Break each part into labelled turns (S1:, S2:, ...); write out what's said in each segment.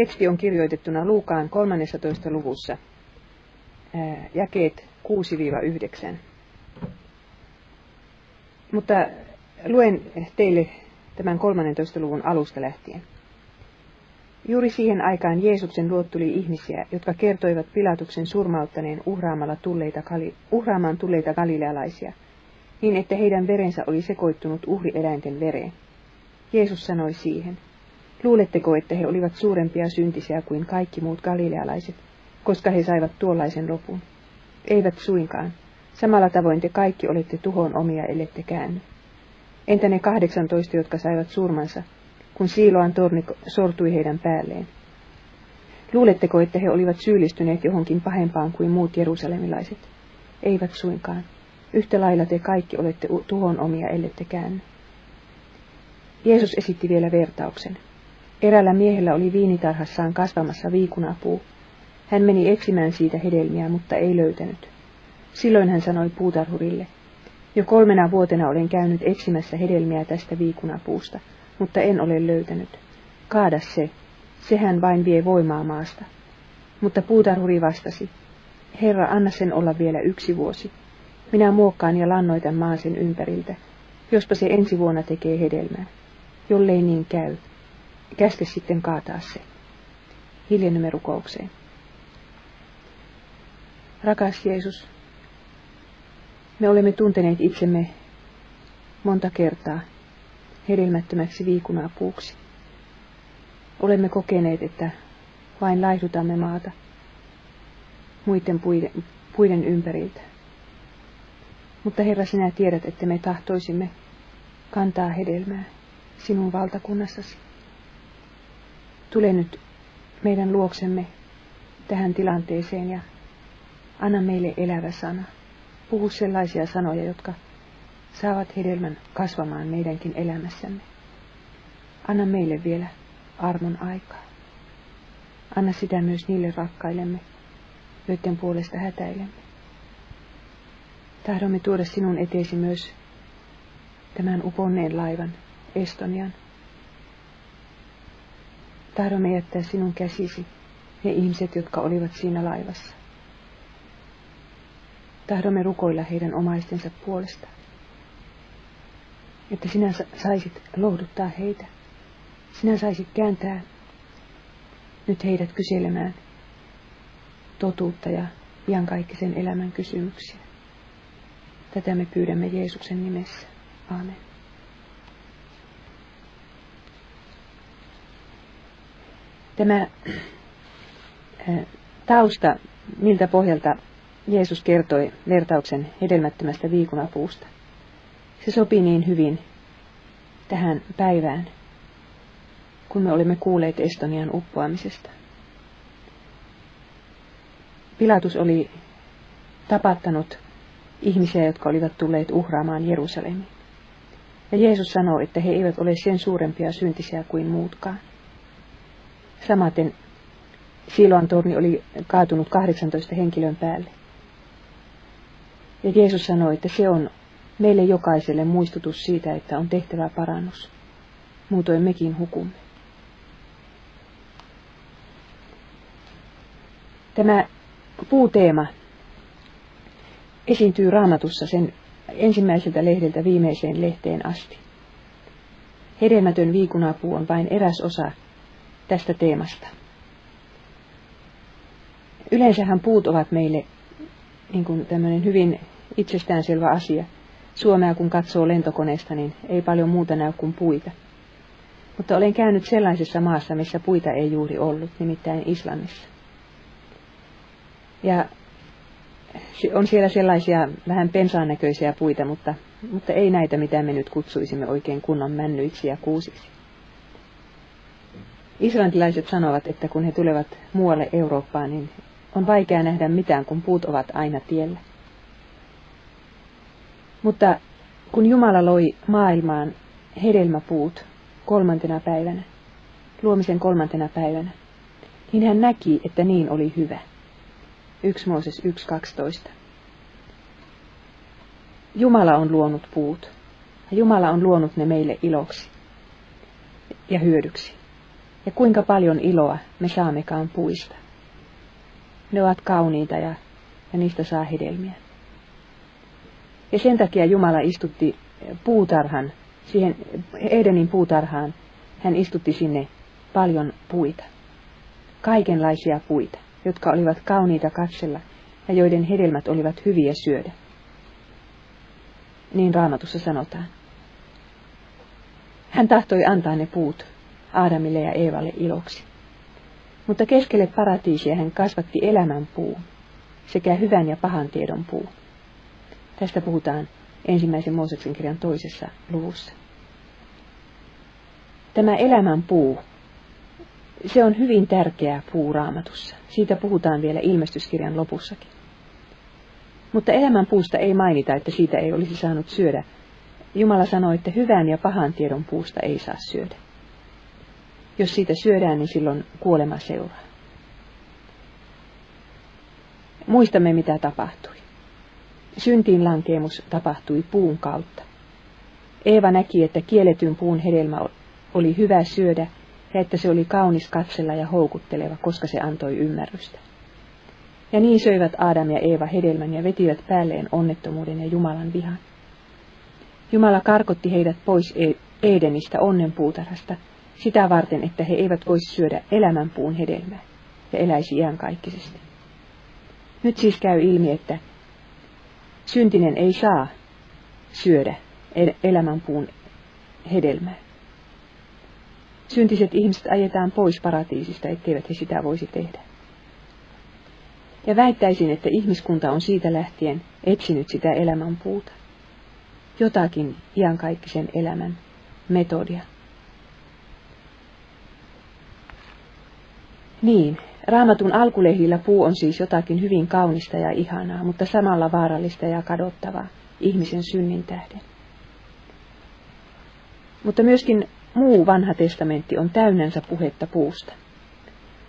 S1: Teksti on kirjoitettuna Luukaan 13. luvussa, jakeet 6-9. Mutta luen teille tämän 13. luvun alusta lähtien. Juuri siihen aikaan Jeesuksen luot tuli ihmisiä, jotka kertoivat Pilatuksen surmauttaneen uhraamalla tulleita, uhraamaan tulleita galilealaisia, niin että heidän verensä oli sekoittunut uhrieläinten vereen. Jeesus sanoi siihen, luuletteko, että he olivat suurempia syntisiä kuin kaikki muut galilealaiset, koska he saivat tuollaisen lopun? Eivät suinkaan. Samalla tavoin te kaikki olette tuhon omia, ellette käänny. Entä ne kahdeksantoista, jotka saivat surmansa, kun Siiloan torni sortui heidän päälleen? Luuletteko, että he olivat syyllistyneet johonkin pahempaan kuin muut jerusalemilaiset? Eivät suinkaan. Yhtä lailla te kaikki olette tuhon omia, ellette käänny. Jeesus esitti vielä vertauksen. Erällä miehellä oli viinitarhassaan kasvamassa viikunapuu. Hän meni etsimään siitä hedelmiä, mutta ei löytänyt. Silloin hän sanoi puutarhurille, jo kolmena vuotena olen käynyt etsimässä hedelmiä tästä viikunapuusta, mutta en ole löytänyt. Kaada se, sehän vain vie voimaa maasta. Mutta puutarhuri vastasi, Herra, anna sen olla vielä yksi vuosi. Minä muokkaan ja lannoitan maan sen ympäriltä, jospa se ensi vuonna tekee hedelmää. Jollei niin käy, käske sitten kaataa se. Hiljennymme rukoukseen. Rakas Jeesus, me olemme tunteneet itsemme monta kertaa hedelmättömäksi viikunapuuksi. Olemme kokeneet, että vain laihdutamme maata muiden puiden, puiden ympäriltä. Mutta Herra, sinä tiedät, että me tahtoisimme kantaa hedelmää sinun valtakunnassasi. Tule nyt meidän luoksemme tähän tilanteeseen ja anna meille elävä sana. Puhu sellaisia sanoja, jotka saavat hedelmän kasvamaan meidänkin elämässämme. Anna meille vielä armon aikaa. Anna sitä myös niille rakkaillemme, joiden puolesta hätäilemme. Tahdomme tuoda sinun eteesi myös tämän uponneen laivan, Estonian. Tahdomme jättää sinun käsisi ne ihmiset, jotka olivat siinä laivassa. Tahdomme rukoilla heidän omaistensa puolesta, että sinä saisit lohduttaa heitä. Sinä saisit kääntää nyt heidät kyselemään totuutta ja iankaikkisen elämän kysymyksiä. Tätä me pyydämme Jeesuksen nimessä. Amen. Tämä tausta, miltä pohjalta Jeesus kertoi vertauksen hedelmättömästä viikunapuusta. Se sopii niin hyvin tähän päivään, kun me olemme kuulleet Estonian uppoamisesta. Pilatus oli tapattanut ihmisiä, jotka olivat tulleet uhraamaan Jerusalemiin. Ja Jeesus sanoi, että he eivät ole sen suurempia syntisiä kuin muutkaan. Samaten Siloan torni oli kaatunut 18 henkilön päälle. Ja Jeesus sanoi, että se on meille jokaiselle muistutus siitä, että on tehtävä parannus. Muutoin mekin hukumme. Tämä puuteema esiintyy raamatussa sen ensimmäiseltä lehdeltä viimeiseen lehteen asti. Hedelmätön viikunapuu on vain eräs osa tästä teemasta. Yleensähän puut ovat meille niin kuin tämmöinen hyvin itsestäänselvä asia. Suomea kun katsoo lentokoneesta, niin ei paljon muuta näy kuin puita. Mutta olen käynyt sellaisessa maassa, missä puita ei juuri ollut, nimittäin Islannissa. Ja on siellä sellaisia vähän pensaan näköisiä puita, mutta, mutta ei näitä, mitä me nyt kutsuisimme oikein kunnon männyiksi ja kuusiksi. Islantilaiset sanovat, että kun he tulevat muualle Eurooppaan, niin on vaikea nähdä mitään, kun puut ovat aina tiellä. Mutta kun Jumala loi maailmaan hedelmäpuut kolmantena päivänä, luomisen kolmantena päivänä, niin hän näki, että niin oli hyvä. 1 Mooses 1.12. Jumala on luonut puut. Ja Jumala on luonut ne meille iloksi ja hyödyksi. Ja kuinka paljon iloa me saammekaan puista. Ne ovat kauniita ja, ja niistä saa hedelmiä. Ja sen takia Jumala istutti puutarhan, siihen Edenin puutarhaan, hän istutti sinne paljon puita. Kaikenlaisia puita, jotka olivat kauniita katsella ja joiden hedelmät olivat hyviä syödä. Niin raamatussa sanotaan. Hän tahtoi antaa ne puut Aadamille ja Eevalle iloksi. Mutta keskelle paratiisia hän kasvatti elämän puu sekä hyvän ja pahan tiedon puu. Tästä puhutaan ensimmäisen Mooseksen kirjan toisessa luvussa. Tämä elämän puu, se on hyvin tärkeä puu raamatussa. Siitä puhutaan vielä ilmestyskirjan lopussakin. Mutta elämän puusta ei mainita, että siitä ei olisi saanut syödä. Jumala sanoi, että hyvän ja pahan tiedon puusta ei saa syödä. Jos siitä syödään, niin silloin kuolema seuraa. Muistamme, mitä tapahtui. Syntiin lankeemus tapahtui puun kautta. Eeva näki, että kielletyn puun hedelmä oli hyvä syödä ja että se oli kaunis katsella ja houkutteleva, koska se antoi ymmärrystä. Ja niin söivät Adam ja Eeva hedelmän ja vetivät päälleen onnettomuuden ja Jumalan vihan. Jumala karkotti heidät pois e- Edenistä onnenpuutarhasta sitä varten, että he eivät voisi syödä elämänpuun hedelmää ja eläisi iankaikkisesti. Nyt siis käy ilmi, että syntinen ei saa syödä elämänpuun hedelmää. Syntiset ihmiset ajetaan pois paratiisista, etteivät he sitä voisi tehdä. Ja väittäisin, että ihmiskunta on siitä lähtien etsinyt sitä elämänpuuta. Jotakin iankaikkisen elämän metodia. Niin, raamatun alkulehdillä puu on siis jotakin hyvin kaunista ja ihanaa, mutta samalla vaarallista ja kadottavaa ihmisen synnin tähden. Mutta myöskin muu vanha testamentti on täynnänsä puhetta puusta.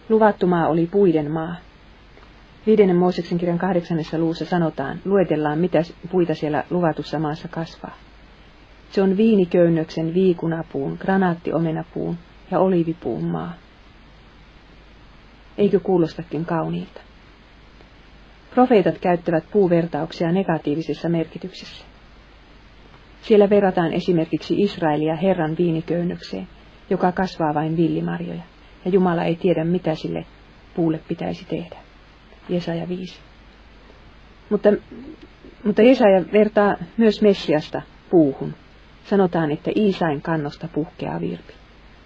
S1: Luvattu maa oli puiden maa. Viidennen Mooseksen kirjan kahdeksannessa luussa sanotaan, luetellaan mitä puita siellä luvatussa maassa kasvaa. Se on viiniköynnöksen, viikunapuun, granaattiomenapuun ja olivipuun maa. Eikö kuulostakin kauniilta? Profeetat käyttävät puuvertauksia negatiivisessa merkityksessä. Siellä verrataan esimerkiksi Israelia Herran viiniköynnökseen, joka kasvaa vain villimarjoja, ja Jumala ei tiedä, mitä sille puulle pitäisi tehdä. Jesaja 5. Mutta, mutta Jesaja vertaa myös Messiasta puuhun. Sanotaan, että Iisain kannosta puhkeaa virpi.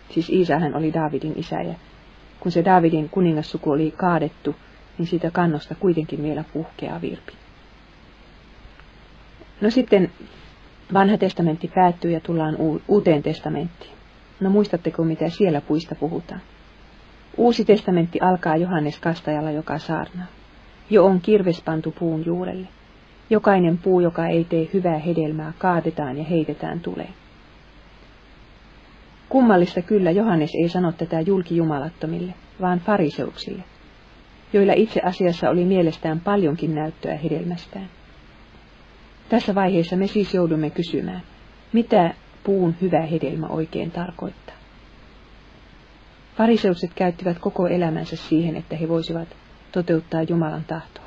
S1: Siis Iisahän oli Daavidin isä, ja kun se Daavidin kuningassuku oli kaadettu, niin siitä kannosta kuitenkin vielä puhkeaa virpi. No sitten vanha testamentti päättyy ja tullaan uuteen testamenttiin. No muistatteko, mitä siellä puista puhutaan? Uusi testamentti alkaa Johannes Kastajalla, joka saarnaa. Jo on kirves pantu puun juurelle. Jokainen puu, joka ei tee hyvää hedelmää, kaadetaan ja heitetään tulee. Kummallista kyllä Johannes ei sano tätä julkijumalattomille, vaan fariseuksille, joilla itse asiassa oli mielestään paljonkin näyttöä hedelmästään. Tässä vaiheessa me siis joudumme kysymään, mitä puun hyvä hedelmä oikein tarkoittaa. Fariseukset käyttivät koko elämänsä siihen, että he voisivat toteuttaa Jumalan tahtoa.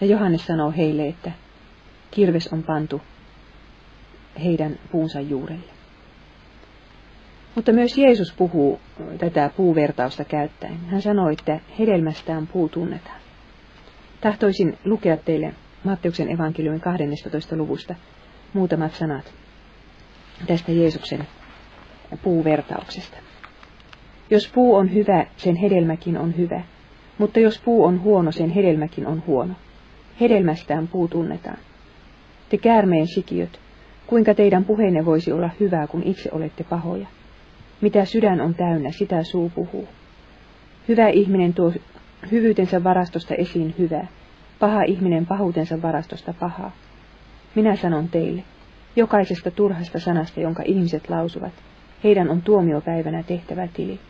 S1: Ja Johannes sanoo heille, että kirves on pantu heidän puunsa juurelle. Mutta myös Jeesus puhuu tätä puuvertausta käyttäen. Hän sanoo, että hedelmästään puu tunnetaan. Tahtoisin lukea teille Matteuksen evankeliumin 12. luvusta muutamat sanat tästä Jeesuksen puuvertauksesta. Jos puu on hyvä, sen hedelmäkin on hyvä, mutta jos puu on huono, sen hedelmäkin on huono. Hedelmästään puu tunnetaan. Te käärmeen sikiöt, kuinka teidän puheenne voisi olla hyvää, kun itse olette pahoja? Mitä sydän on täynnä, sitä suu puhuu. Hyvä ihminen tuo hyvyytensä varastosta esiin hyvää, paha ihminen pahuutensa varastosta pahaa. Minä sanon teille, jokaisesta turhasta sanasta, jonka ihmiset lausuvat, heidän on tuomiopäivänä tehtävä tili.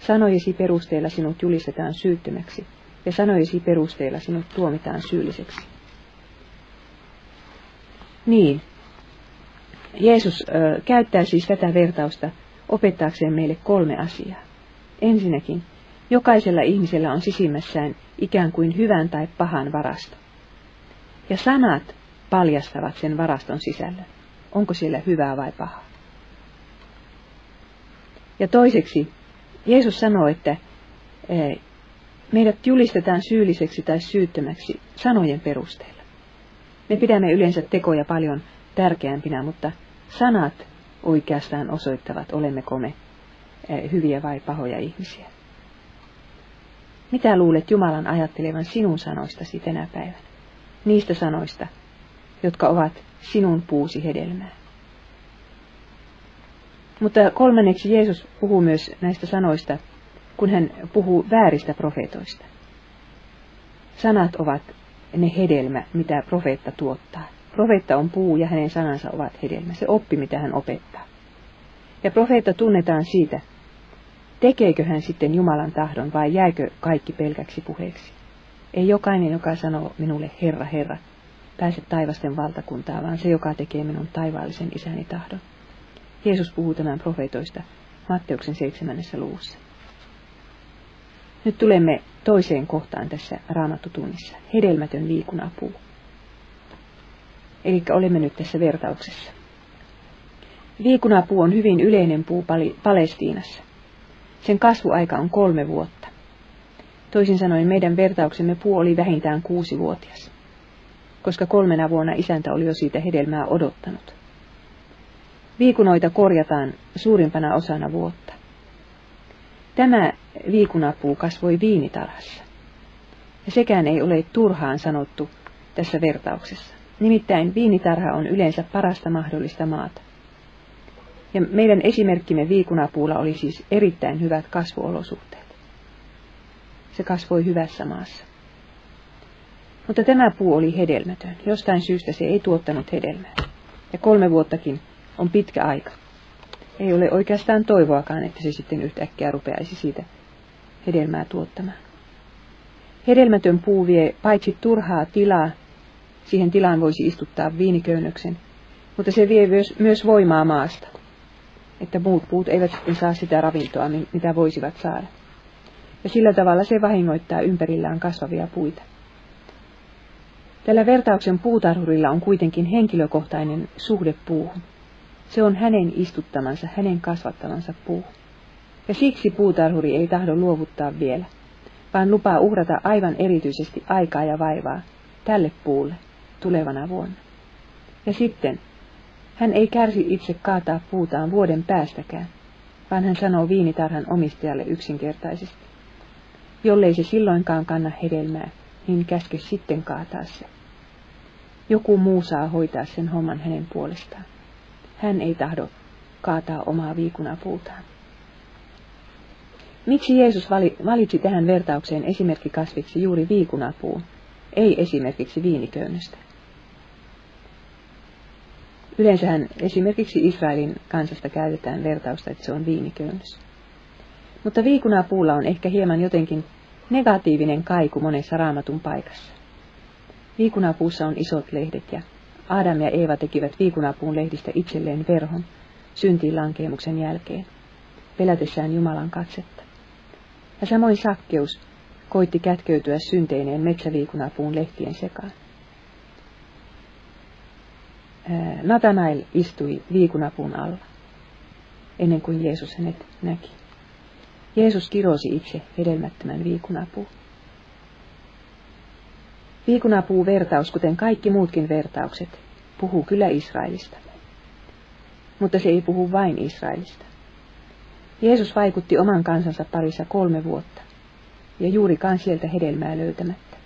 S1: Sanojesi perusteella sinut julistetaan syyttömäksi, ja sanojesi perusteella sinut tuomitaan syylliseksi. Niin, Jeesus ö, käyttää siis tätä vertausta opettaakseen meille kolme asiaa. Ensinnäkin, jokaisella ihmisellä on sisimmässään ikään kuin hyvän tai pahan varasto. Ja sanat paljastavat sen varaston sisällön. Onko siellä hyvää vai pahaa? Ja toiseksi, Jeesus sanoo, että eh, meidät julistetaan syylliseksi tai syyttömäksi sanojen perusteella. Me pidämme yleensä tekoja paljon tärkeämpinä, mutta sanat oikeastaan osoittavat, olemmeko me eh, hyviä vai pahoja ihmisiä. Mitä luulet Jumalan ajattelevan sinun sanoistasi tänä päivänä? Niistä sanoista, jotka ovat sinun puusi hedelmää. Mutta kolmanneksi Jeesus puhuu myös näistä sanoista, kun hän puhuu vääristä profeetoista. Sanat ovat ne hedelmä, mitä profeetta tuottaa. Profeetta on puu ja hänen sanansa ovat hedelmä, se oppi, mitä hän opettaa. Ja profeetta tunnetaan siitä, tekeekö hän sitten Jumalan tahdon vai jääkö kaikki pelkäksi puheeksi. Ei jokainen, joka sanoo minulle Herra, Herra, pääse taivasten valtakuntaa, vaan se, joka tekee minun taivaallisen isäni tahdon. Jeesus puhuu tämän profeetoista Matteuksen seitsemännessä luvussa. Nyt tulemme toiseen kohtaan tässä raamattutunnissa. Hedelmätön viikunapuu. Eli olemme nyt tässä vertauksessa. Viikunapuu on hyvin yleinen puu Palestiinassa. Sen kasvuaika on kolme vuotta. Toisin sanoen meidän vertauksemme puu oli vähintään kuusi-vuotias, koska kolmena vuonna isäntä oli jo siitä hedelmää odottanut. Viikunoita korjataan suurimpana osana vuotta. Tämä viikunapuu kasvoi viinitarhassa. Ja sekään ei ole turhaan sanottu tässä vertauksessa. Nimittäin viinitarha on yleensä parasta mahdollista maata. Ja meidän esimerkkimme viikunapuulla oli siis erittäin hyvät kasvuolosuhteet. Se kasvoi hyvässä maassa. Mutta tämä puu oli hedelmätön. Jostain syystä se ei tuottanut hedelmää. Ja kolme vuottakin on pitkä aika. Ei ole oikeastaan toivoakaan, että se sitten yhtäkkiä rupeaisi siitä hedelmää tuottamaan. Hedelmätön puu vie paitsi turhaa tilaa, siihen tilaan voisi istuttaa viiniköynnöksen, mutta se vie myös, myös voimaa maasta, että muut puut eivät sitten saa sitä ravintoa, mitä voisivat saada. Ja sillä tavalla se vahingoittaa ympärillään kasvavia puita. Tällä vertauksen puutarhurilla on kuitenkin henkilökohtainen suhde puuhun. Se on hänen istuttamansa, hänen kasvattamansa puu. Ja siksi puutarhuri ei tahdo luovuttaa vielä, vaan lupaa uhrata aivan erityisesti aikaa ja vaivaa tälle puulle tulevana vuonna. Ja sitten hän ei kärsi itse kaataa puutaan vuoden päästäkään, vaan hän sanoo viinitarhan omistajalle yksinkertaisesti. Jollei se silloinkaan kanna hedelmää, niin käske sitten kaataa se. Joku muu saa hoitaa sen homman hänen puolestaan. Hän ei tahdo kaataa omaa viikunapuutaan. Miksi Jeesus valitsi tähän vertaukseen esimerkkikasviksi juuri viikunapuun, ei esimerkiksi viiniköynnöstä? Yleensähän esimerkiksi Israelin kansasta käytetään vertausta, että se on viiniköynnös. Mutta viikunapuulla on ehkä hieman jotenkin negatiivinen kaiku monessa raamatun paikassa. Viikunapuussa on isot lehdet ja Adam ja Eeva tekivät viikunapuun lehdistä itselleen verhon syntiin lankeemuksen jälkeen, pelätessään Jumalan katsetta. Ja samoin sakkeus koitti kätkeytyä synteineen metsäviikunapuun lehtien sekaan. Natanael istui viikunapuun alla, ennen kuin Jeesus hänet näki. Jeesus kirosi itse hedelmättömän viikunapuun. Viikunapuu vertaus, kuten kaikki muutkin vertaukset, puhuu kyllä Israelista. Mutta se ei puhu vain Israelista. Jeesus vaikutti oman kansansa parissa kolme vuotta, ja juurikaan sieltä hedelmää löytämättä.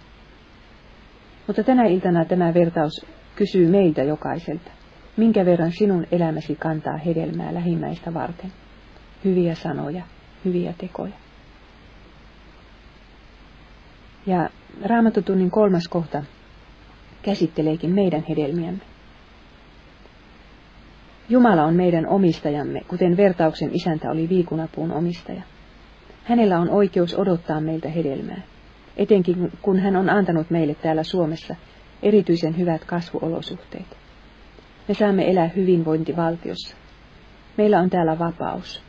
S1: Mutta tänä iltana tämä vertaus kysyy meiltä jokaiselta, minkä verran sinun elämäsi kantaa hedelmää lähimmäistä varten. Hyviä sanoja, hyviä tekoja. Ja Raamattotunnin kolmas kohta käsitteleekin meidän hedelmiämme. Jumala on meidän omistajamme, kuten vertauksen isäntä oli viikunapuun omistaja. Hänellä on oikeus odottaa meiltä hedelmää, etenkin kun hän on antanut meille täällä Suomessa erityisen hyvät kasvuolosuhteet. Me saamme elää hyvinvointivaltiossa. Meillä on täällä vapaus,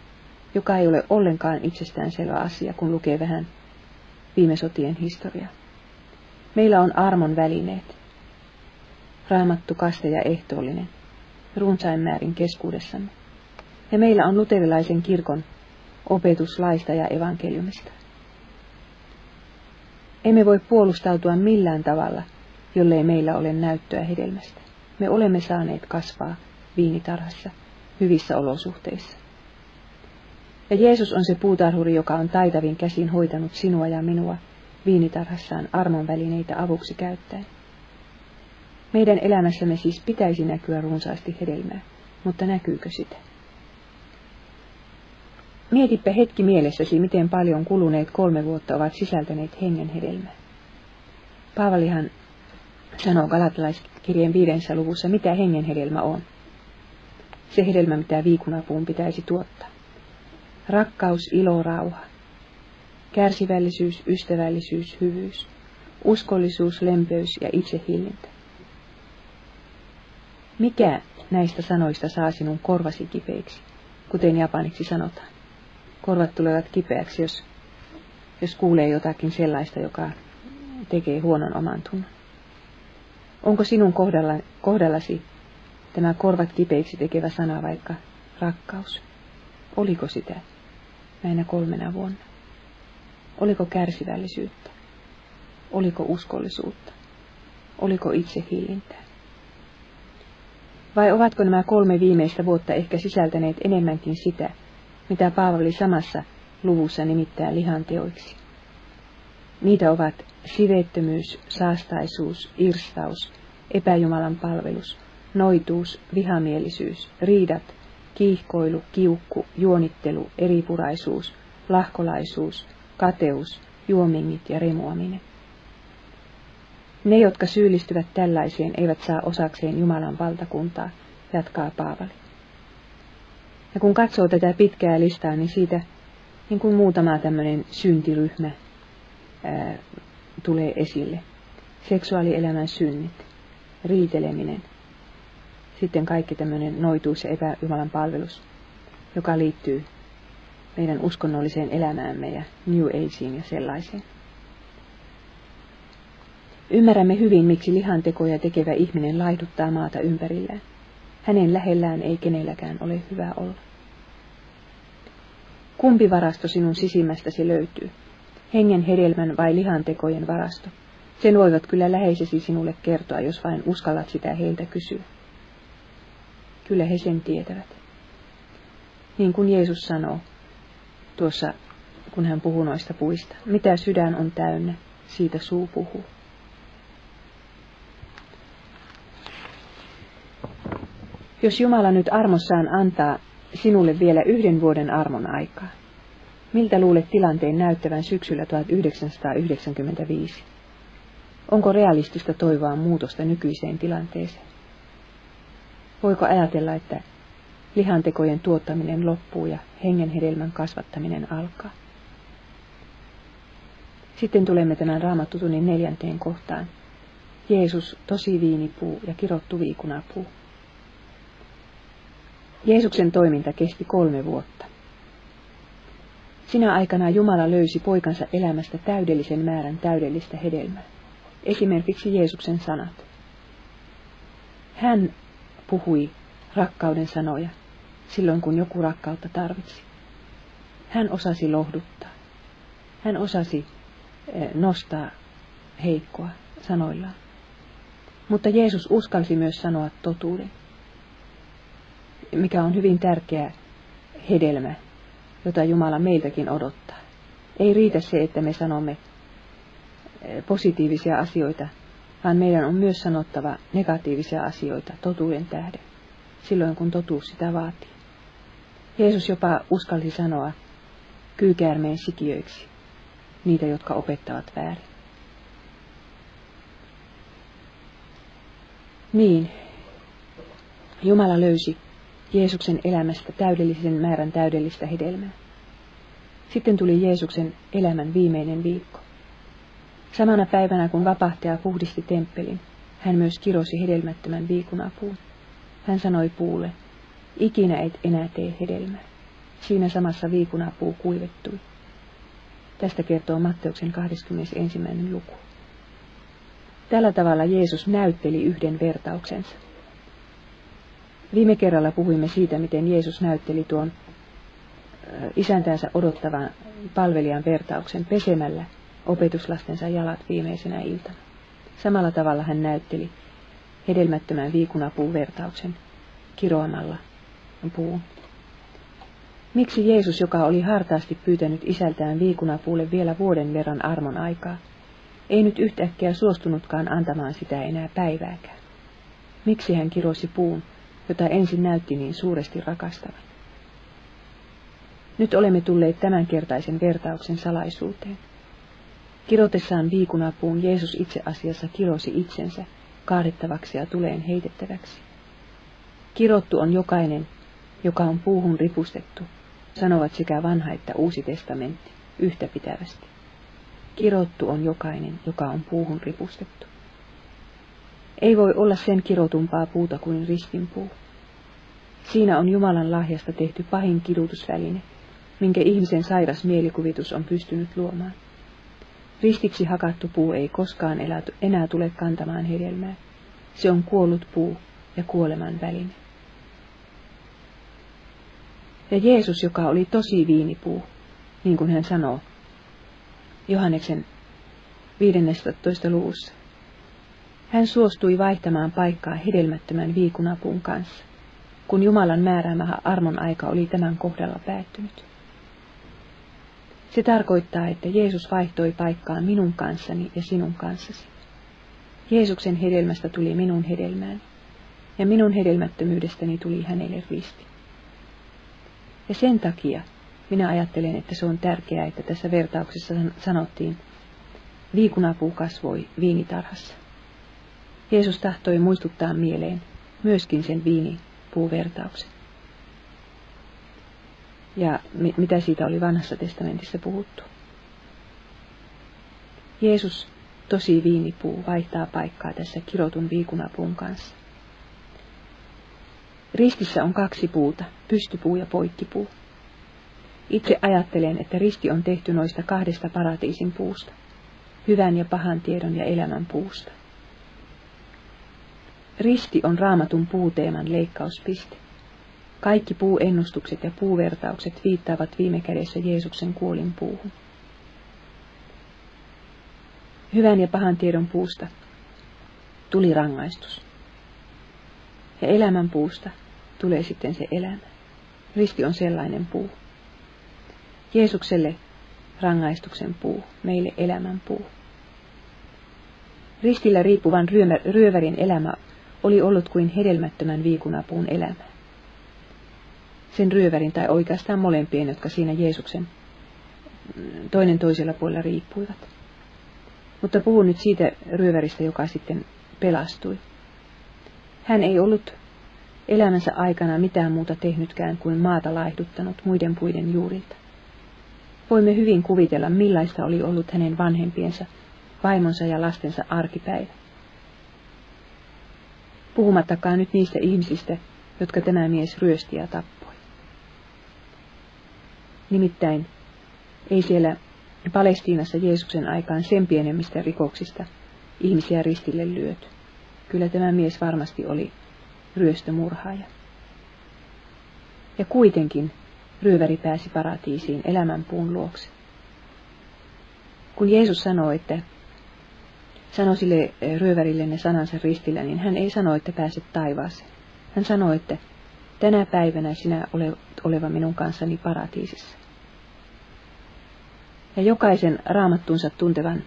S1: joka ei ole ollenkaan itsestäänselvä asia, kun lukee vähän viime sotien historiaa. Meillä on armon välineet. Raamattu kaste ja ehtoollinen, runsain määrin keskuudessamme. Ja meillä on luterilaisen kirkon opetus laista ja evankeliumista. Emme voi puolustautua millään tavalla, jollei meillä ole näyttöä hedelmästä. Me olemme saaneet kasvaa viinitarhassa hyvissä olosuhteissa. Ja Jeesus on se puutarhuri, joka on taitavin käsin hoitanut sinua ja minua viinitarhassaan armon välineitä avuksi käyttäen. Meidän elämässämme siis pitäisi näkyä runsaasti hedelmää, mutta näkyykö sitä? Mietipä hetki mielessäsi, miten paljon kuluneet kolme vuotta ovat sisältäneet hengen hedelmää. Paavalihan sanoo Galatalaiskirjeen viidensä luvussa, mitä hengen hedelmä on. Se hedelmä, mitä viikunapuun pitäisi tuottaa. Rakkaus, ilo, rauha. Kärsivällisyys, ystävällisyys, hyvyys. Uskollisuus, lempeys ja itsehillintä. Mikä näistä sanoista saa sinun korvasi kipeiksi, kuten japaniksi sanotaan? Korvat tulevat kipeäksi, jos, jos kuulee jotakin sellaista, joka tekee huonon oman tunnon. Onko sinun kohdalla, kohdallasi tämä korvat kipeiksi tekevä sana vaikka rakkaus? Oliko sitä näinä kolmena vuonna? Oliko kärsivällisyyttä? Oliko uskollisuutta? Oliko itsehillintää? Vai ovatko nämä kolme viimeistä vuotta ehkä sisältäneet enemmänkin sitä, mitä Paavali samassa luvussa nimittää lihanteoiksi? Niitä ovat siveettömyys, saastaisuus, irstaus, epäjumalan palvelus, noituus, vihamielisyys, riidat, kiihkoilu, kiukku, juonittelu, eripuraisuus, lahkolaisuus, kateus, juomingit ja remuaminen. Ne, jotka syyllistyvät tällaiseen, eivät saa osakseen Jumalan valtakuntaa, jatkaa Paavali. Ja kun katsoo tätä pitkää listaa, niin siitä niin kuin muutama tämmöinen syntiryhmä ää, tulee esille. Seksuaalielämän synnit, riiteleminen, sitten kaikki tämmöinen noituus ja epäjumalan palvelus, joka liittyy meidän uskonnolliseen elämäämme ja New Ageen ja sellaiseen. Ymmärrämme hyvin, miksi lihantekoja tekevä ihminen laihduttaa maata ympärillään. Hänen lähellään ei kenelläkään ole hyvä olla. Kumpi varasto sinun sisimmästäsi löytyy? Hengen hedelmän vai lihantekojen varasto? Sen voivat kyllä läheisesi sinulle kertoa, jos vain uskallat sitä heiltä kysyä. Kyllä he sen tietävät. Niin kuin Jeesus sanoo tuossa, kun hän puhuu noista puista. Mitä sydän on täynnä, siitä suu puhuu. Jos Jumala nyt armossaan antaa sinulle vielä yhden vuoden armon aikaa, miltä luulet tilanteen näyttävän syksyllä 1995? Onko realistista toivoa muutosta nykyiseen tilanteeseen? Voiko ajatella, että lihantekojen tuottaminen loppuu ja hengen hedelmän kasvattaminen alkaa? Sitten tulemme tämän raamattutunnin neljänteen kohtaan. Jeesus, tosi viinipuu ja kirottu viikunapuu. Jeesuksen toiminta kesti kolme vuotta. Sinä aikana Jumala löysi poikansa elämästä täydellisen määrän täydellistä hedelmää. Esimerkiksi Jeesuksen sanat. Hän puhui rakkauden sanoja silloin, kun joku rakkautta tarvitsi. Hän osasi lohduttaa. Hän osasi eh, nostaa heikkoa sanoillaan. Mutta Jeesus uskalsi myös sanoa totuuden mikä on hyvin tärkeä hedelmä, jota Jumala meiltäkin odottaa. Ei riitä se, että me sanomme eh, positiivisia asioita, vaan meidän on myös sanottava negatiivisia asioita totuuden tähden, silloin kun totuus sitä vaatii. Jeesus jopa uskalsi sanoa kyykäärmeen sikiöiksi niitä, jotka opettavat väärin. Niin, Jumala löysi Jeesuksen elämästä täydellisen määrän täydellistä hedelmää. Sitten tuli Jeesuksen elämän viimeinen viikko. Samana päivänä, kun vapahtaja puhdisti temppelin, hän myös kirosi hedelmättömän viikunapuun. Hän sanoi puulle, ikinä et enää tee hedelmää. Siinä samassa viikunapuu kuivettui. Tästä kertoo Matteuksen 21. luku. Tällä tavalla Jeesus näytteli yhden vertauksensa. Viime kerralla puhuimme siitä, miten Jeesus näytteli tuon isäntänsä odottavan palvelijan vertauksen pesemällä opetuslastensa jalat viimeisenä iltana. Samalla tavalla hän näytteli hedelmättömän viikunapuun vertauksen kiroamalla puun. Miksi Jeesus, joka oli hartaasti pyytänyt isältään viikunapuulle vielä vuoden verran armon aikaa, ei nyt yhtäkkiä suostunutkaan antamaan sitä enää päivääkään? Miksi hän kirosi puun, jota ensin näytti niin suuresti rakastavan? Nyt olemme tulleet tämänkertaisen vertauksen salaisuuteen. Kirotessaan viikunapuun Jeesus itse asiassa kirosi itsensä kaadettavaksi ja tuleen heitettäväksi. Kirottu on jokainen, joka on puuhun ripustettu, sanovat sekä vanha että uusi testamentti yhtä pitävästi. Kirottu on jokainen, joka on puuhun ripustettu. Ei voi olla sen kirotumpaa puuta kuin ristinpuu. Siinä on Jumalan lahjasta tehty pahin kidutusväline, minkä ihmisen sairas mielikuvitus on pystynyt luomaan. Ristiksi hakattu puu ei koskaan enää tule kantamaan hedelmää. Se on kuollut puu ja kuoleman väline. Ja Jeesus, joka oli tosi viinipuu, niin kuin hän sanoo Johanneksen 15. luvussa. Hän suostui vaihtamaan paikkaa hedelmättömän viikunapuun kanssa, kun Jumalan määräämä armon aika oli tämän kohdalla päättynyt. Se tarkoittaa, että Jeesus vaihtoi paikkaa minun kanssani ja sinun kanssasi. Jeesuksen hedelmästä tuli minun hedelmääni, ja minun hedelmättömyydestäni tuli hänelle risti. Ja sen takia minä ajattelen, että se on tärkeää, että tässä vertauksessa sanottiin, viikunapuu kasvoi viinitarhassa. Jeesus tahtoi muistuttaa mieleen myöskin sen viinipuuvertauksen ja mitä siitä oli vanhassa testamentissa puhuttu. Jeesus, tosi viinipuu, vaihtaa paikkaa tässä kirotun viikunapuun kanssa. Ristissä on kaksi puuta, pystypuu ja poikkipuu. Itse ajattelen, että risti on tehty noista kahdesta paratiisin puusta, hyvän ja pahan tiedon ja elämän puusta. Risti on raamatun puuteeman leikkauspiste. Kaikki puuennustukset ja puuvertaukset viittaavat viime kädessä Jeesuksen kuolin puuhun. Hyvän ja pahan tiedon puusta tuli rangaistus. Ja elämän puusta tulee sitten se elämä. Risti on sellainen puu. Jeesukselle rangaistuksen puu, meille elämän puu. Ristillä riippuvan ryövärin elämä oli ollut kuin hedelmättömän viikunapuun elämä sen ryövärin tai oikeastaan molempien, jotka siinä Jeesuksen toinen toisella puolella riippuivat. Mutta puhun nyt siitä ryöväristä, joka sitten pelastui. Hän ei ollut elämänsä aikana mitään muuta tehnytkään kuin maata laihduttanut muiden puiden juurilta. Voimme hyvin kuvitella, millaista oli ollut hänen vanhempiensa, vaimonsa ja lastensa arkipäivä. Puhumattakaan nyt niistä ihmisistä, jotka tämä mies ryösti ja tappoi. Nimittäin ei siellä Palestiinassa Jeesuksen aikaan sen pienemmistä rikoksista ihmisiä ristille lyöty. Kyllä tämä mies varmasti oli ryöstömurhaaja. Ja kuitenkin ryöväri pääsi paratiisiin elämänpuun luokse. Kun Jeesus sanoi, että sanoi sille ryövärille ne sanansa ristillä, niin hän ei sano, että pääset taivaaseen. Hän sanoi, että tänä päivänä sinä olet oleva minun kanssani paratiisissa. Ja jokaisen raamattunsa tuntevan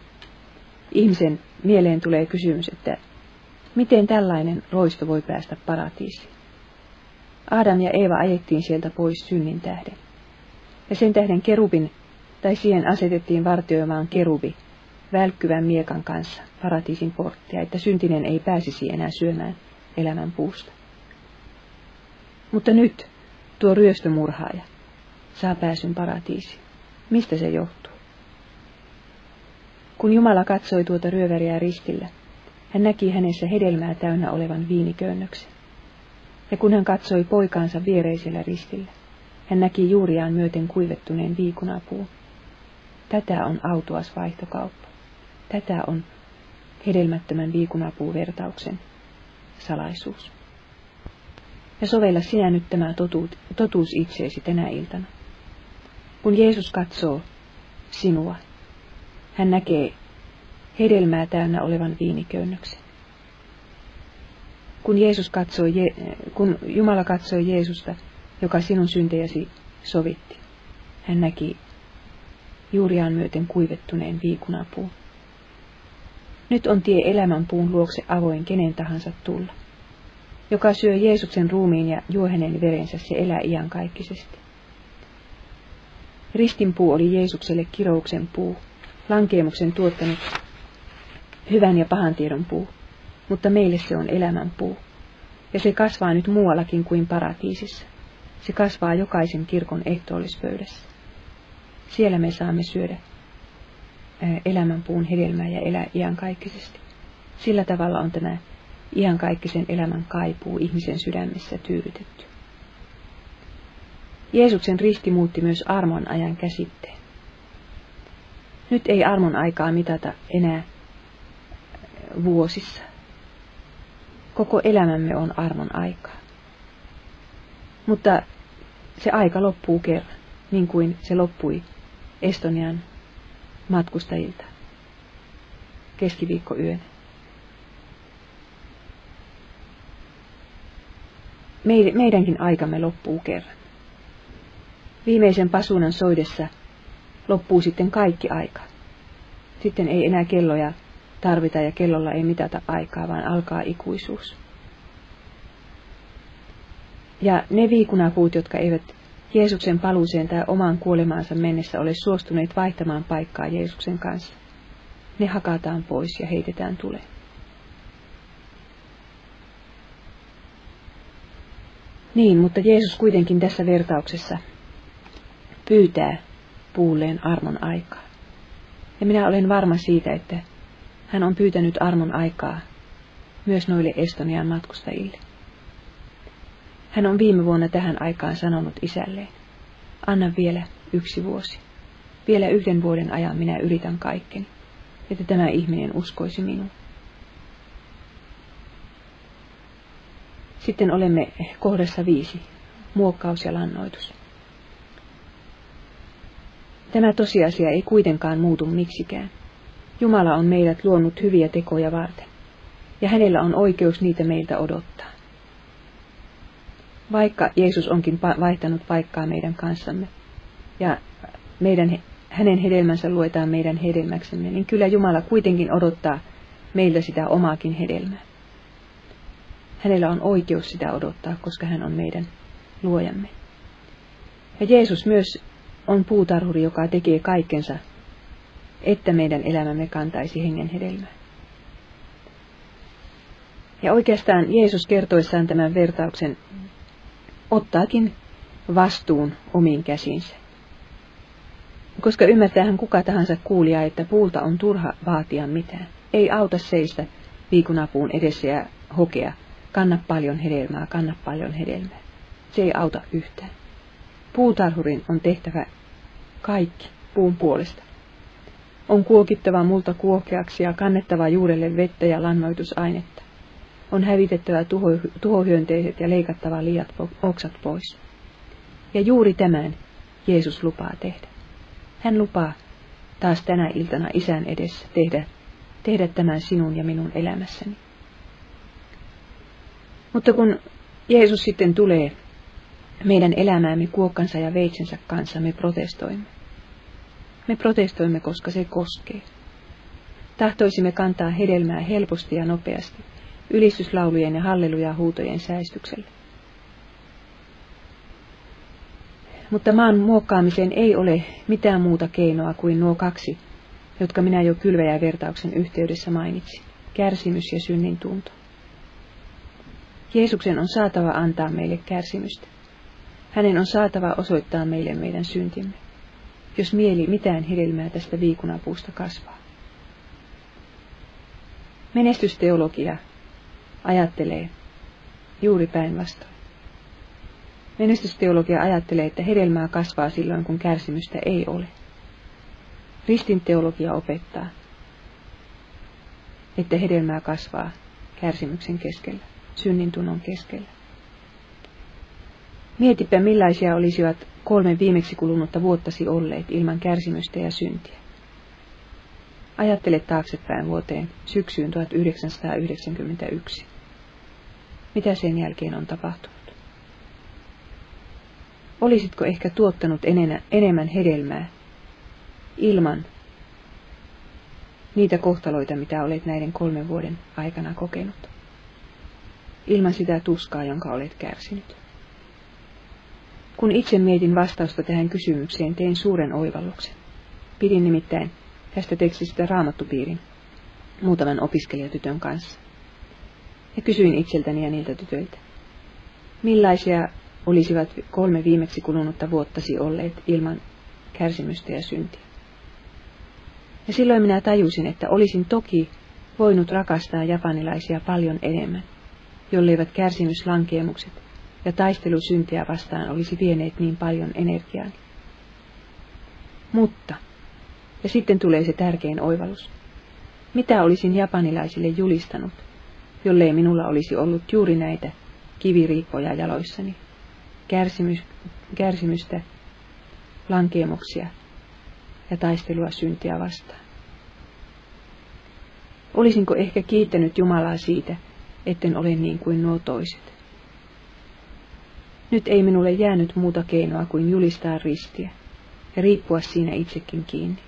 S1: ihmisen mieleen tulee kysymys, että miten tällainen roisto voi päästä paratiisiin. Adam ja Eeva ajettiin sieltä pois synnin tähden. Ja sen tähden kerubin, tai siihen asetettiin vartioimaan kerubi, välkkyvän miekan kanssa paratiisin porttia, että syntinen ei pääsisi enää syömään elämän puusta. Mutta nyt tuo ryöstömurhaaja saa pääsyn paratiisiin. Mistä se johtuu? Kun Jumala katsoi tuota ryöväriä ristillä, hän näki hänessä hedelmää täynnä olevan viiniköynnöksen. Ja kun hän katsoi poikaansa viereisellä ristillä, Hän näki juuriaan myöten kuivettuneen viikunapuun. Tätä on autuas vaihtokauppa. Tätä on hedelmättömän viikunapuuvertauksen salaisuus. Ja sovella sinä nyt tämä totuut, totuus itseesi tänä iltana. Kun Jeesus katsoo sinua, hän näkee hedelmää täynnä olevan viiniköynnöksen. Kun, Jeesus katsoi, kun Jumala katsoi Jeesusta, joka sinun syntejäsi sovitti, hän näki juuriaan myöten kuivettuneen viikunapuun. Nyt on tie elämän puun luokse avoin kenen tahansa tulla. Joka syö Jeesuksen ruumiin ja juo hänen verensä, se elää iankaikkisesti. Ristinpuu oli Jeesukselle kirouksen puu, lankeemuksen tuottanut hyvän ja pahan tiedon puu, mutta meille se on elämän puu. Ja se kasvaa nyt muuallakin kuin paratiisissa. Se kasvaa jokaisen kirkon ehtoollispöydässä. Siellä me saamme syödä elämänpuun hedelmää ja elää iankaikkisesti. Sillä tavalla on tämä iankaikkisen elämän kaipuu ihmisen sydämessä tyydytetty. Jeesuksen risti muutti myös armon ajan käsitteen. Nyt ei armon aikaa mitata enää vuosissa. Koko elämämme on armon aikaa. Mutta se aika loppuu kerran, niin kuin se loppui Estonian matkustajilta keskiviikkoyön. Meidänkin aikamme loppuu kerran. Viimeisen pasuunan soidessa loppuu sitten kaikki aika. Sitten ei enää kelloja tarvita ja kellolla ei mitata aikaa, vaan alkaa ikuisuus. Ja ne viikunapuut, jotka eivät Jeesuksen paluuseen tai omaan kuolemaansa mennessä ole suostuneet vaihtamaan paikkaa Jeesuksen kanssa, ne hakataan pois ja heitetään tuleen. Niin, mutta Jeesus kuitenkin tässä vertauksessa pyytää puulleen armon aikaa. Ja minä olen varma siitä, että hän on pyytänyt armon aikaa myös noille Estonian matkustajille. Hän on viime vuonna tähän aikaan sanonut isälleen, anna vielä yksi vuosi. Vielä yhden vuoden ajan minä yritän kaikkeni, että tämä ihminen uskoisi minuun. Sitten olemme kohdassa viisi, muokkaus ja lannoitus. Tämä tosiasia ei kuitenkaan muutu miksikään. Jumala on meidät luonut hyviä tekoja varten, ja hänellä on oikeus niitä meiltä odottaa. Vaikka Jeesus onkin vaihtanut paikkaa meidän kanssamme, ja meidän, hänen hedelmänsä luetaan meidän hedelmäksemme, niin kyllä Jumala kuitenkin odottaa meiltä sitä omaakin hedelmää. Hänellä on oikeus sitä odottaa, koska hän on meidän luojamme. Ja Jeesus myös on puutarhuri, joka tekee kaikkensa, että meidän elämämme kantaisi hengen hedelmää. Ja oikeastaan Jeesus kertoissaan tämän vertauksen ottaakin vastuun omiin käsinsä. Koska ymmärtäähän kuka tahansa kuulija, että puulta on turha vaatia mitään. Ei auta seistä viikunapuun edessä ja hokea, kanna paljon hedelmää, kanna paljon hedelmää. Se ei auta yhtään. Puutarhurin on tehtävä kaikki puun puolesta. On kuokittava multa kuokeaksi ja kannettava juurelle vettä ja lannoitusainetta. On hävitettävä tuho, tuhohyönteiset ja leikattava liiat oksat pois. Ja juuri tämän Jeesus lupaa tehdä. Hän lupaa taas tänä iltana isän edessä tehdä, tehdä tämän sinun ja minun elämässäni. Mutta kun Jeesus sitten tulee meidän elämäämme kuokkansa ja veitsensä kanssa, me protestoimme. Me protestoimme, koska se koskee. Tahtoisimme kantaa hedelmää helposti ja nopeasti, ylistyslaulujen ja halleluja huutojen säistyksellä. Mutta maan muokkaamiseen ei ole mitään muuta keinoa kuin nuo kaksi, jotka minä jo kylväjävertauksen yhteydessä mainitsin, kärsimys ja synnin tunto. Jeesuksen on saatava antaa meille kärsimystä. Hänen on saatava osoittaa meille meidän syntimme, jos mieli mitään hedelmää tästä viikunapuusta kasvaa. Menestysteologia ajattelee juuri päinvastoin. Menestysteologia ajattelee, että hedelmää kasvaa silloin, kun kärsimystä ei ole. Ristin teologia opettaa, että hedelmää kasvaa kärsimyksen keskellä, synnin tunnon keskellä. Mietipä millaisia olisivat kolme viimeksi kulunutta vuottasi olleet ilman kärsimystä ja syntiä. Ajattele taaksepäin vuoteen syksyyn 1991. Mitä sen jälkeen on tapahtunut? Olisitko ehkä tuottanut enemmän hedelmää ilman niitä kohtaloita, mitä olet näiden kolmen vuoden aikana kokenut? Ilman sitä tuskaa, jonka olet kärsinyt. Kun itse mietin vastausta tähän kysymykseen, tein suuren oivalluksen. Pidin nimittäin tästä tekstistä raamattupiirin muutaman opiskelijatytön kanssa. Ja kysyin itseltäni ja niiltä tytöiltä, millaisia olisivat kolme viimeksi kulunutta vuottasi olleet ilman kärsimystä ja syntiä. Ja silloin minä tajusin, että olisin toki voinut rakastaa japanilaisia paljon enemmän, jolleivät kärsimyslankeemukset ja taistelu syntiä vastaan olisi vieneet niin paljon energiaa. Mutta, ja sitten tulee se tärkein oivallus, mitä olisin japanilaisille julistanut, jollei minulla olisi ollut juuri näitä kiviriippoja jaloissani, kärsimys, kärsimystä, lankeemuksia ja taistelua syntiä vastaan. Olisinko ehkä kiittänyt Jumalaa siitä, etten ole niin kuin nuo toiset? Nyt ei minulle jäänyt muuta keinoa kuin julistaa ristiä ja riippua siinä itsekin kiinni.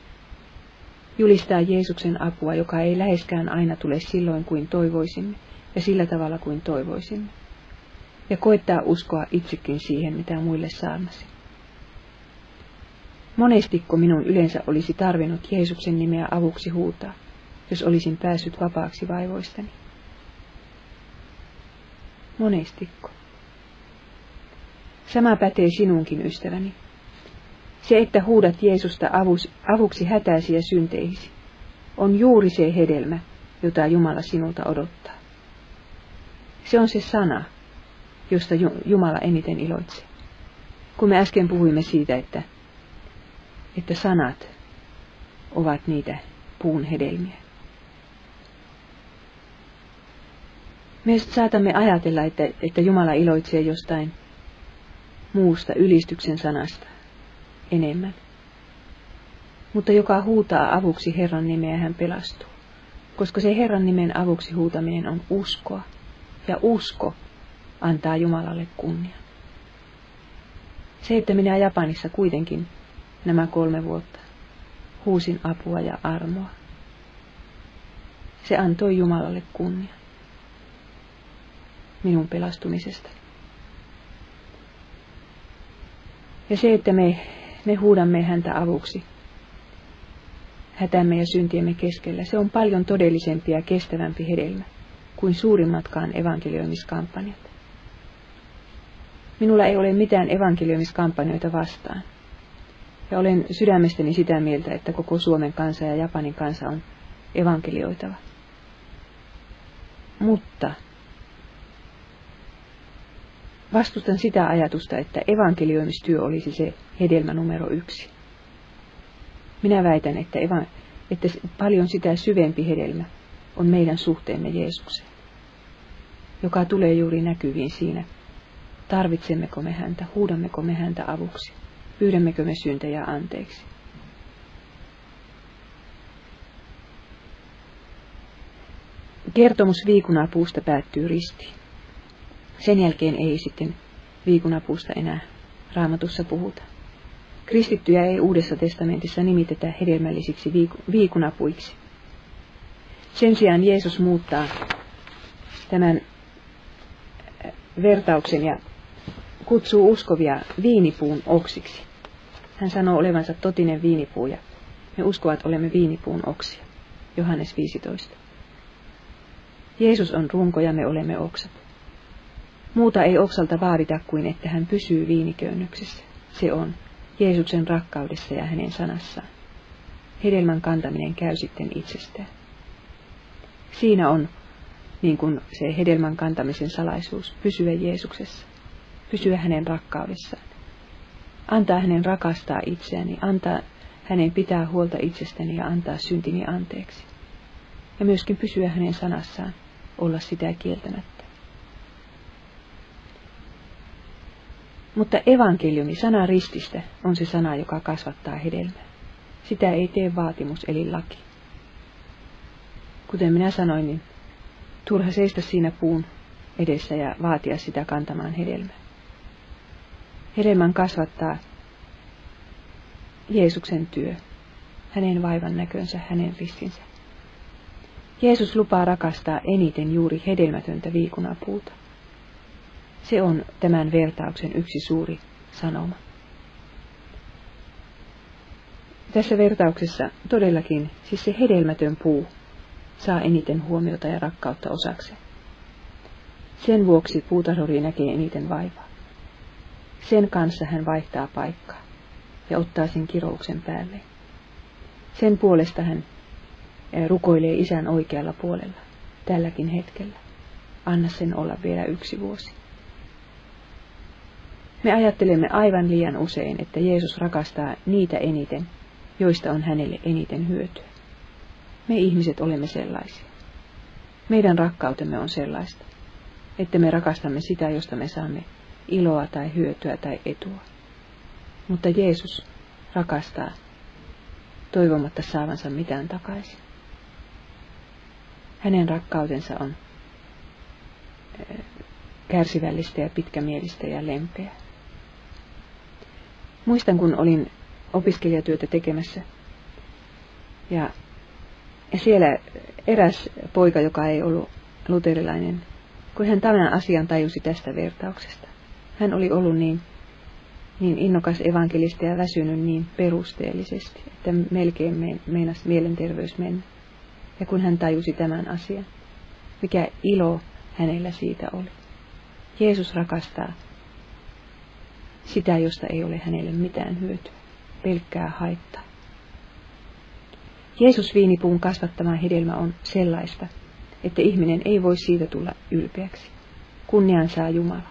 S1: Julistaa Jeesuksen apua, joka ei läheskään aina tule silloin kuin toivoisimme ja sillä tavalla kuin toivoisimme. Ja koittaa uskoa itsekin siihen, mitä muille saamasi. Monestiko minun yleensä olisi tarvinnut Jeesuksen nimeä avuksi huutaa, jos olisin päässyt vapaaksi vaivoistani? Monestiko? Sama pätee sinunkin, ystäväni. Se, että huudat Jeesusta avuksi hätäisi ja on juuri se hedelmä, jota Jumala sinulta odottaa. Se on se sana, josta Jumala eniten iloitsee. Kun me äsken puhuimme siitä, että, että sanat ovat niitä puun hedelmiä. Me saatamme ajatella, että, että Jumala iloitsee jostain muusta ylistyksen sanasta enemmän. Mutta joka huutaa avuksi Herran nimeä, hän pelastuu. Koska se Herran nimen avuksi huutaminen on uskoa. Ja usko antaa Jumalalle kunnia. Se, että minä Japanissa kuitenkin nämä kolme vuotta huusin apua ja armoa. Se antoi Jumalalle kunnia minun pelastumisestani. Ja se, että me, me huudamme häntä avuksi hätämme ja syntiemme keskellä, se on paljon todellisempi ja kestävämpi hedelmä kuin suurimmatkaan evankelioimiskampanjat. Minulla ei ole mitään evankelioimiskampanjoita vastaan. Ja olen sydämestäni sitä mieltä, että koko Suomen kansa ja Japanin kansa on evankelioitava. Mutta Vastustan sitä ajatusta, että evankelioimistyö olisi se hedelmä numero yksi. Minä väitän, että, eva, että paljon sitä syvempi hedelmä on meidän suhteemme Jeesukseen, joka tulee juuri näkyviin siinä, tarvitsemmeko me häntä, huudammeko me häntä avuksi, pyydämmekö me syntejä anteeksi. Kertomus viikunapuusta päättyy ristiin. Sen jälkeen ei sitten viikunapuusta enää raamatussa puhuta. Kristittyjä ei Uudessa testamentissa nimitetä hedelmällisiksi viikunapuiksi. Sen sijaan Jeesus muuttaa tämän äh, vertauksen ja kutsuu uskovia viinipuun oksiksi. Hän sanoo olevansa totinen viinipuu ja me uskovat olemme viinipuun oksia. Johannes 15. Jeesus on runko ja me olemme oksat. Muuta ei oksalta vaadita kuin, että hän pysyy viiniköynnöksessä. Se on Jeesuksen rakkaudessa ja hänen sanassaan. Hedelmän kantaminen käy sitten itsestään. Siinä on niin kuin se hedelmän kantamisen salaisuus, pysyä Jeesuksessa. pysyä hänen rakkaudessaan. Antaa hänen rakastaa itseäni, antaa hänen pitää huolta itsestäni ja antaa syntini anteeksi. Ja myöskin pysyä hänen sanassaan, olla sitä kieltämättä. Mutta evankeliumi, sana rististä, on se sana, joka kasvattaa hedelmää. Sitä ei tee vaatimus eli laki. Kuten minä sanoin, niin turha seistä siinä puun edessä ja vaatia sitä kantamaan hedelmää. Hedelmän kasvattaa Jeesuksen työ, hänen vaivan näkönsä, hänen ristinsä. Jeesus lupaa rakastaa eniten juuri hedelmätöntä viikunapuuta. Se on tämän vertauksen yksi suuri sanoma. Tässä vertauksessa todellakin siis se hedelmätön puu saa eniten huomiota ja rakkautta osakseen. Sen vuoksi puutarhuri näkee eniten vaivaa. Sen kanssa hän vaihtaa paikkaa ja ottaa sen kirouksen päälle. Sen puolesta hän eh, rukoilee isän oikealla puolella, tälläkin hetkellä. Anna sen olla vielä yksi vuosi. Me ajattelemme aivan liian usein, että Jeesus rakastaa niitä eniten, joista on hänelle eniten hyötyä. Me ihmiset olemme sellaisia. Meidän rakkautemme on sellaista, että me rakastamme sitä, josta me saamme iloa tai hyötyä tai etua. Mutta Jeesus rakastaa toivomatta saavansa mitään takaisin. Hänen rakkautensa on eh, kärsivällistä ja pitkämielistä ja lempeä. Muistan, kun olin opiskelijatyötä tekemässä. Ja, ja siellä eräs poika, joka ei ollut luterilainen, kun hän tämän asian tajusi tästä vertauksesta. Hän oli ollut niin, niin innokas evankelista ja väsynyt niin perusteellisesti, että melkein meinasi mielenterveys mennä. Ja kun hän tajusi tämän asian, mikä ilo hänellä siitä oli. Jeesus rakastaa sitä, josta ei ole hänelle mitään hyötyä, pelkkää haittaa. Jeesus viinipuun kasvattama hedelmä on sellaista, että ihminen ei voi siitä tulla ylpeäksi. Kunnian saa Jumala,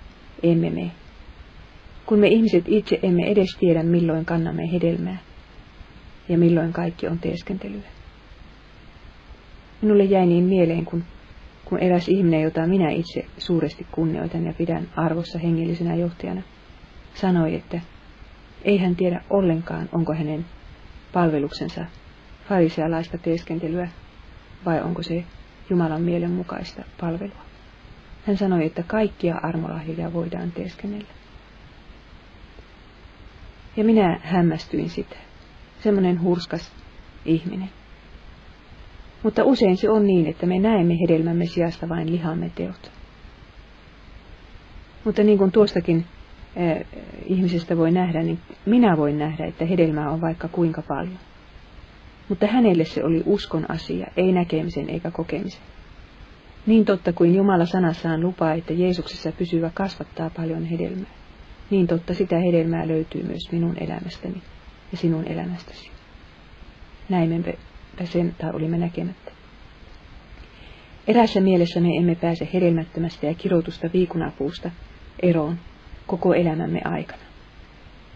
S1: emme me. Kun me ihmiset itse emme edes tiedä, milloin kannamme hedelmää ja milloin kaikki on teeskentelyä. Minulle jäi niin mieleen, kun, kun eräs ihminen, jota minä itse suuresti kunnioitan ja pidän arvossa hengellisenä johtajana, sanoi, että ei hän tiedä ollenkaan, onko hänen palveluksensa farisealaista teeskentelyä vai onko se Jumalan mielen mukaista palvelua. Hän sanoi, että kaikkia armolahjoja voidaan teeskennellä. Ja minä hämmästyin sitä. Semmoinen hurskas ihminen. Mutta usein se on niin, että me näemme hedelmämme sijasta vain lihamme teot. Mutta niin kuin tuostakin eh, ihmisestä voi nähdä, niin minä voin nähdä, että hedelmää on vaikka kuinka paljon. Mutta hänelle se oli uskon asia, ei näkemisen eikä kokemisen. Niin totta kuin Jumala sanassaan lupaa, että Jeesuksessa pysyvä kasvattaa paljon hedelmää, niin totta sitä hedelmää löytyy myös minun elämästäni ja sinun elämästäsi. Näimme sen tai olimme näkemättä. Erässä mielessä me emme pääse hedelmättömästä ja kiroutusta viikunapuusta eroon koko elämämme aikana.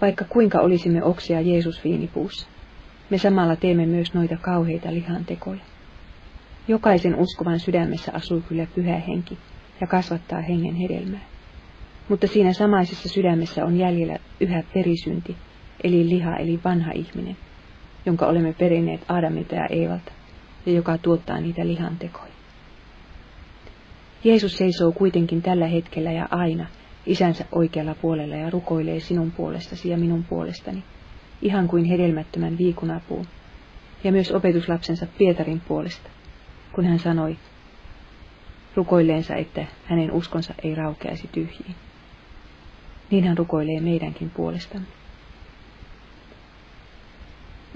S1: Vaikka kuinka olisimme oksia Jeesus viinipuussa, me samalla teemme myös noita kauheita lihantekoja. Jokaisen uskovan sydämessä asuu kyllä pyhä henki ja kasvattaa hengen hedelmää. Mutta siinä samaisessa sydämessä on jäljellä yhä perisynti, eli liha, eli vanha ihminen, jonka olemme perineet Adamilta ja Eevalta, ja joka tuottaa niitä lihantekoja. Jeesus seisoo kuitenkin tällä hetkellä ja aina isänsä oikealla puolella ja rukoilee sinun puolestasi ja minun puolestani, ihan kuin hedelmättömän viikunapuun, ja myös opetuslapsensa Pietarin puolesta, kun hän sanoi rukoilleensa, että hänen uskonsa ei raukeaisi tyhjiin. Niin hän rukoilee meidänkin puolestamme.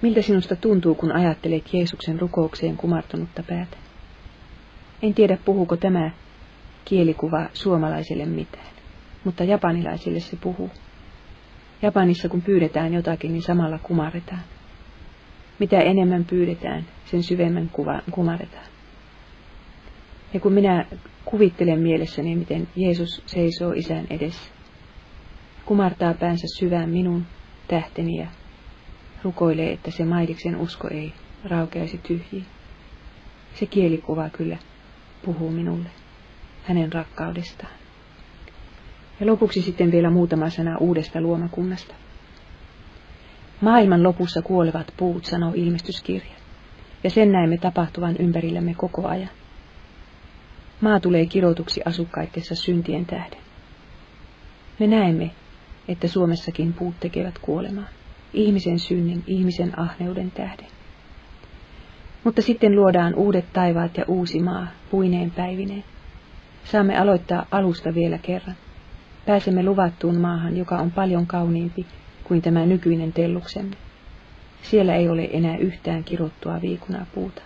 S1: Miltä sinusta tuntuu, kun ajattelet Jeesuksen rukoukseen kumartunutta päätä? En tiedä, puhuuko tämä kielikuva suomalaisille mitään, mutta japanilaisille se puhuu. Japanissa kun pyydetään jotakin, niin samalla kumaretaan. Mitä enemmän pyydetään, sen syvemmän kuva, kumaretaan. Ja kun minä kuvittelen mielessäni, miten Jeesus seisoo isän edessä, kumartaa päänsä syvään minun tähteni ja rukoilee, että se maidiksen usko ei raukeaisi tyhjiin. Se kielikuva kyllä puhuu minulle hänen rakkaudestaan. Ja lopuksi sitten vielä muutama sana uudesta luomakunnasta. Maailman lopussa kuolevat puut, sanoo ilmestyskirja, ja sen näemme tapahtuvan ympärillämme koko ajan. Maa tulee kirotuksi asukkaittensa syntien tähden. Me näemme, että Suomessakin puut tekevät kuolemaa, ihmisen synnin, ihmisen ahneuden tähden. Mutta sitten luodaan uudet taivaat ja uusi maa, puineen päivineen. Saamme aloittaa alusta vielä kerran. Pääsemme luvattuun maahan, joka on paljon kauniimpi kuin tämä nykyinen telluksemme. Siellä ei ole enää yhtään kirottua viikunaa puuta,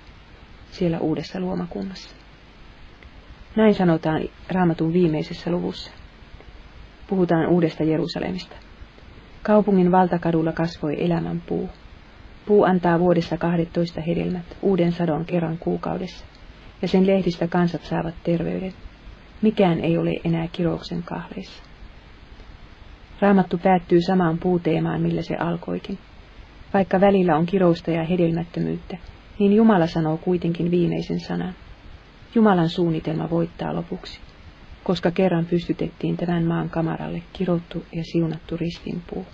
S1: siellä uudessa luomakunnassa. Näin sanotaan raamatun viimeisessä luvussa. Puhutaan uudesta Jerusalemista. Kaupungin valtakadulla kasvoi elämän puu. Puu antaa vuodessa 12 hedelmät, uuden sadon kerran kuukaudessa, ja sen lehdistä kansat saavat terveyden. Mikään ei ole enää kirouksen kahleissa. Raamattu päättyy samaan puuteemaan, millä se alkoikin. Vaikka välillä on kirousta ja hedelmättömyyttä, niin Jumala sanoo kuitenkin viimeisen sanan. Jumalan suunnitelma voittaa lopuksi, koska kerran pystytettiin tämän maan kamaralle kirottu ja siunattu ristinpuu.